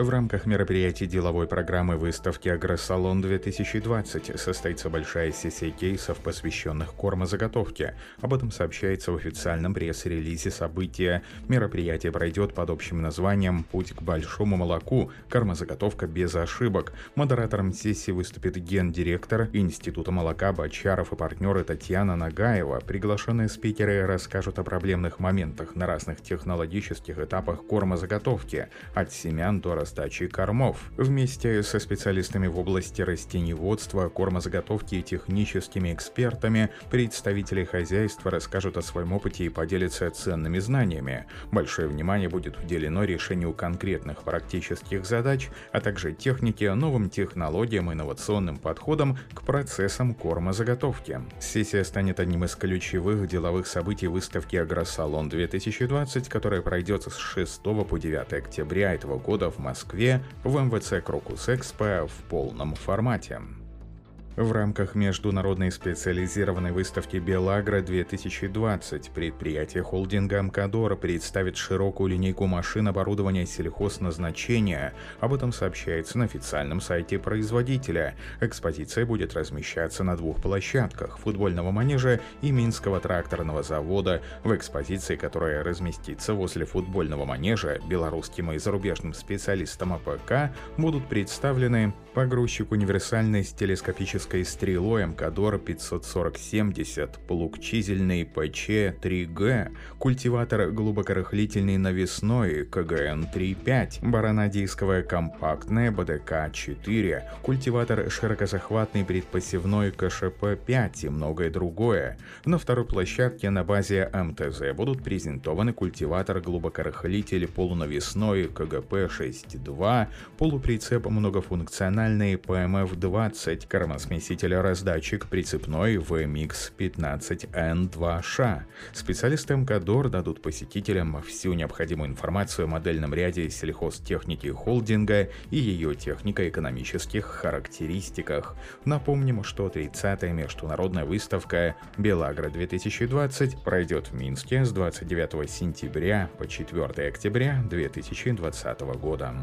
В рамках мероприятий деловой программы выставки «Агросалон-2020» состоится большая сессия кейсов, посвященных кормозаготовке. Об этом сообщается в официальном пресс-релизе события. Мероприятие пройдет под общим названием «Путь к большому молоку. Кормозаготовка без ошибок». Модератором сессии выступит гендиректор Института молока Бочаров и партнеры Татьяна Нагаева. Приглашенные спикеры расскажут о проблемных моментах на разных технологических этапах кормозаготовки, от семян до раздачи кормов. Вместе со специалистами в области растениеводства, кормозаготовки и техническими экспертами представители хозяйства расскажут о своем опыте и поделятся ценными знаниями. Большое внимание будет уделено решению конкретных практических задач, а также технике, новым технологиям и инновационным подходам к процессам кормозаготовки. Сессия станет одним из ключевых деловых событий выставки «Агросалон 2020», которая пройдет с 6 по 9 октября этого года в Москве Москве в МВЦ Крокус Экспо в полном формате. В рамках международной специализированной выставки «Белагра-2020» предприятие холдинга «Амкодор» представит широкую линейку машин оборудования сельхозназначения. Об этом сообщается на официальном сайте производителя. Экспозиция будет размещаться на двух площадках – футбольного манежа и Минского тракторного завода. В экспозиции, которая разместится возле футбольного манежа, белорусским и зарубежным специалистам АПК будут представлены погрузчик универсальный с телескопической стрелой АМКОДОР 54070, плуг чизельный ПЧ-3Г, культиватор глубокорыхлительный навесной КГН-3.5, баранодисковая компактная БДК-4, культиватор широкозахватный предпосевной КШП-5 и многое другое. На второй площадке на базе МТЗ будут презентованы культиватор глубокорыхлитель полунавесной КГП-6.2, полуприцеп многофункциональный ПМФ-20, кормосмеситель смесителя-раздатчик прицепной VMX 15N2Ш. Специалисты МКДОР дадут посетителям всю необходимую информацию о модельном ряде сельхозтехники холдинга и ее технико-экономических характеристиках. Напомним, что 30-я международная выставка «Белагра-2020» пройдет в Минске с 29 сентября по 4 октября 2020 года.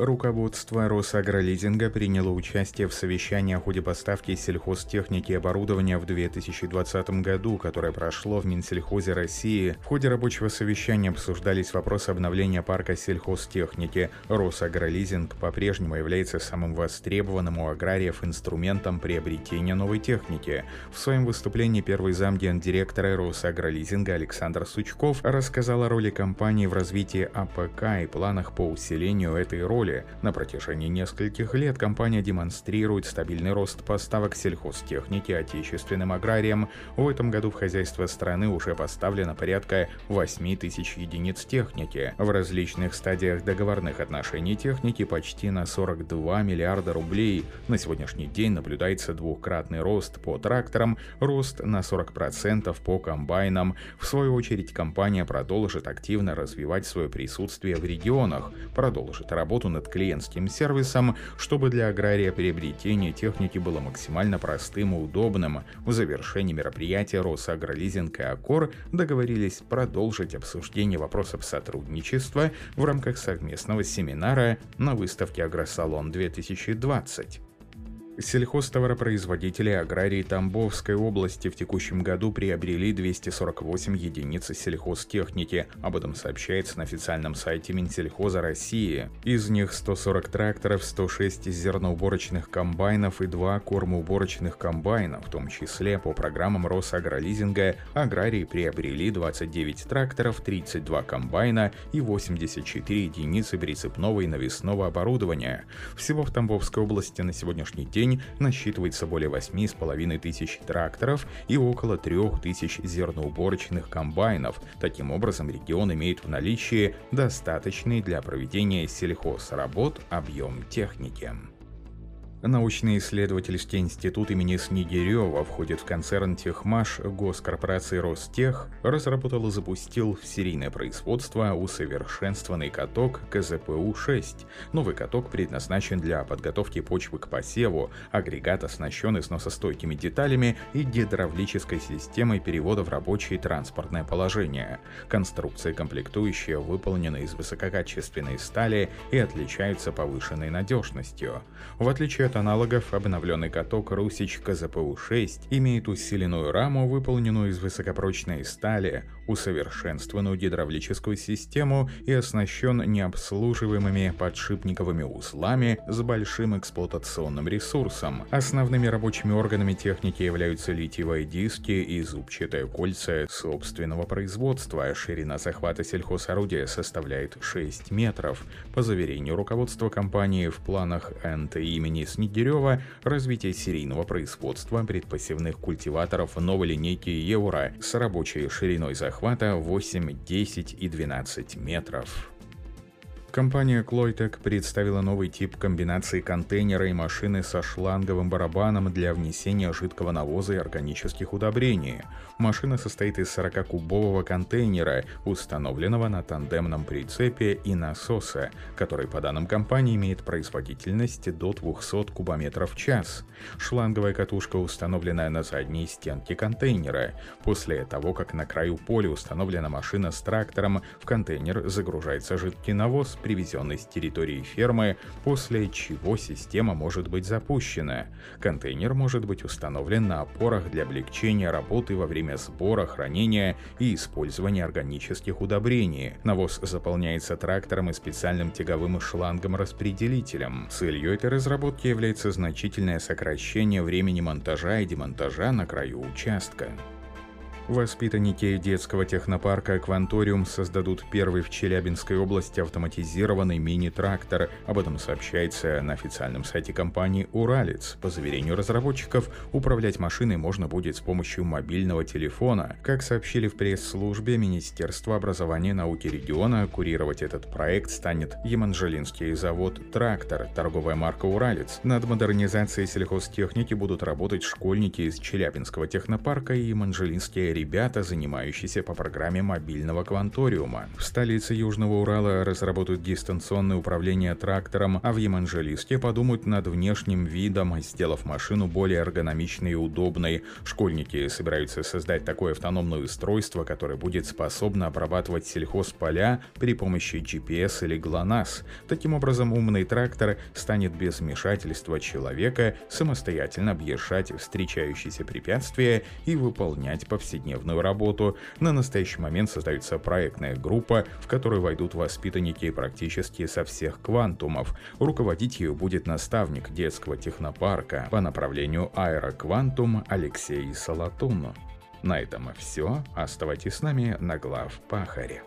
Руководство Росагролизинга приняло участие в совещании о ходе поставки сельхозтехники и оборудования в 2020 году, которое прошло в Минсельхозе России. В ходе рабочего совещания обсуждались вопросы обновления парка сельхозтехники. Росагролизинг по-прежнему является самым востребованным у аграриев инструментом приобретения новой техники. В своем выступлении первый зам гендиректора Росагролизинг Александр Сучков рассказал о роли компании в развитии АПК и планах по усилению этой роли роли. На протяжении нескольких лет компания демонстрирует стабильный рост поставок сельхозтехники отечественным аграриям. В этом году в хозяйство страны уже поставлено порядка 8 тысяч единиц техники. В различных стадиях договорных отношений техники почти на 42 миллиарда рублей. На сегодняшний день наблюдается двукратный рост по тракторам, рост на 40% по комбайнам. В свою очередь компания продолжит активно развивать свое присутствие в регионах, продолжит работу над над клиентским сервисом, чтобы для агрария приобретение техники было максимально простым и удобным. В завершении мероприятия Росагролизинг и Аккор договорились продолжить обсуждение вопросов сотрудничества в рамках совместного семинара на выставке «Агросалон 2020». Сельхозтоваропроизводители аграрии Тамбовской области в текущем году приобрели 248 единиц сельхозтехники. Об этом сообщается на официальном сайте Минсельхоза России. Из них 140 тракторов, 106 зерноуборочных комбайнов и 2 кормоуборочных комбайна, в том числе по программам Росагролизинга аграрии приобрели 29 тракторов, 32 комбайна и 84 единицы прицепного и навесного оборудования. Всего в Тамбовской области на сегодняшний день день насчитывается более 8,5 тысяч тракторов и около 3 тысяч зерноуборочных комбайнов. Таким образом, регион имеет в наличии достаточный для проведения сельхозработ объем техники. Научно-исследовательский институт имени Снегирева входит в концерн Техмаш госкорпорации Ростех, разработал и запустил в серийное производство усовершенствованный каток КЗПУ-6. Новый каток предназначен для подготовки почвы к посеву, агрегат оснащен износостойкими деталями и гидравлической системой перевода в рабочее транспортное положение. Конструкция комплектующая выполнена из высококачественной стали и отличается повышенной надежностью. В отличие от аналогов, обновленный каток Русич КЗПУ-6 имеет усиленную раму, выполненную из высокопрочной стали, усовершенствованную гидравлическую систему и оснащен необслуживаемыми подшипниковыми узлами с большим эксплуатационным ресурсом. Основными рабочими органами техники являются литиевые диски и зубчатые кольца собственного производства. Ширина захвата сельхозорудия составляет 6 метров. По заверению руководства компании в планах НТИ имени Снегирева развитие серийного производства предпосевных культиваторов новой линейки Евро с рабочей шириной захвата 8, 10 и 12 метров. Компания Cloytec представила новый тип комбинации контейнера и машины со шланговым барабаном для внесения жидкого навоза и органических удобрений. Машина состоит из 40-кубового контейнера, установленного на тандемном прицепе и насоса, который, по данным компании, имеет производительность до 200 кубометров в час. Шланговая катушка установлена на задней стенке контейнера. После того, как на краю поля установлена машина с трактором, в контейнер загружается жидкий навоз, привезенный с территории фермы, после чего система может быть запущена. Контейнер может быть установлен на опорах для облегчения работы во время сбора, хранения и использования органических удобрений. Навоз заполняется трактором и специальным тяговым шлангом-распределителем. Целью этой разработки является значительное сокращение времени монтажа и демонтажа на краю участка. Воспитанники детского технопарка «Кванториум» создадут первый в Челябинской области автоматизированный мини-трактор. Об этом сообщается на официальном сайте компании «Уралец». По заверению разработчиков, управлять машиной можно будет с помощью мобильного телефона. Как сообщили в пресс-службе Министерства образования и науки региона, курировать этот проект станет Еманжелинский завод «Трактор», торговая марка «Уралец». Над модернизацией сельхозтехники будут работать школьники из Челябинского технопарка и Еманжелинские ребята, занимающиеся по программе мобильного кванториума. В столице Южного Урала разработают дистанционное управление трактором, а в Еманжелиске подумают над внешним видом, сделав машину более эргономичной и удобной. Школьники собираются создать такое автономное устройство, которое будет способно обрабатывать сельхозполя при помощи GPS или GLONASS. Таким образом, умный трактор станет без вмешательства человека самостоятельно объезжать встречающиеся препятствия и выполнять повседневные повседневную работу. На настоящий момент создается проектная группа, в которую войдут воспитанники практически со всех квантумов. Руководить ее будет наставник детского технопарка по направлению аэроквантум Алексей Салатун. На этом все. Оставайтесь с нами на глав Пахаре.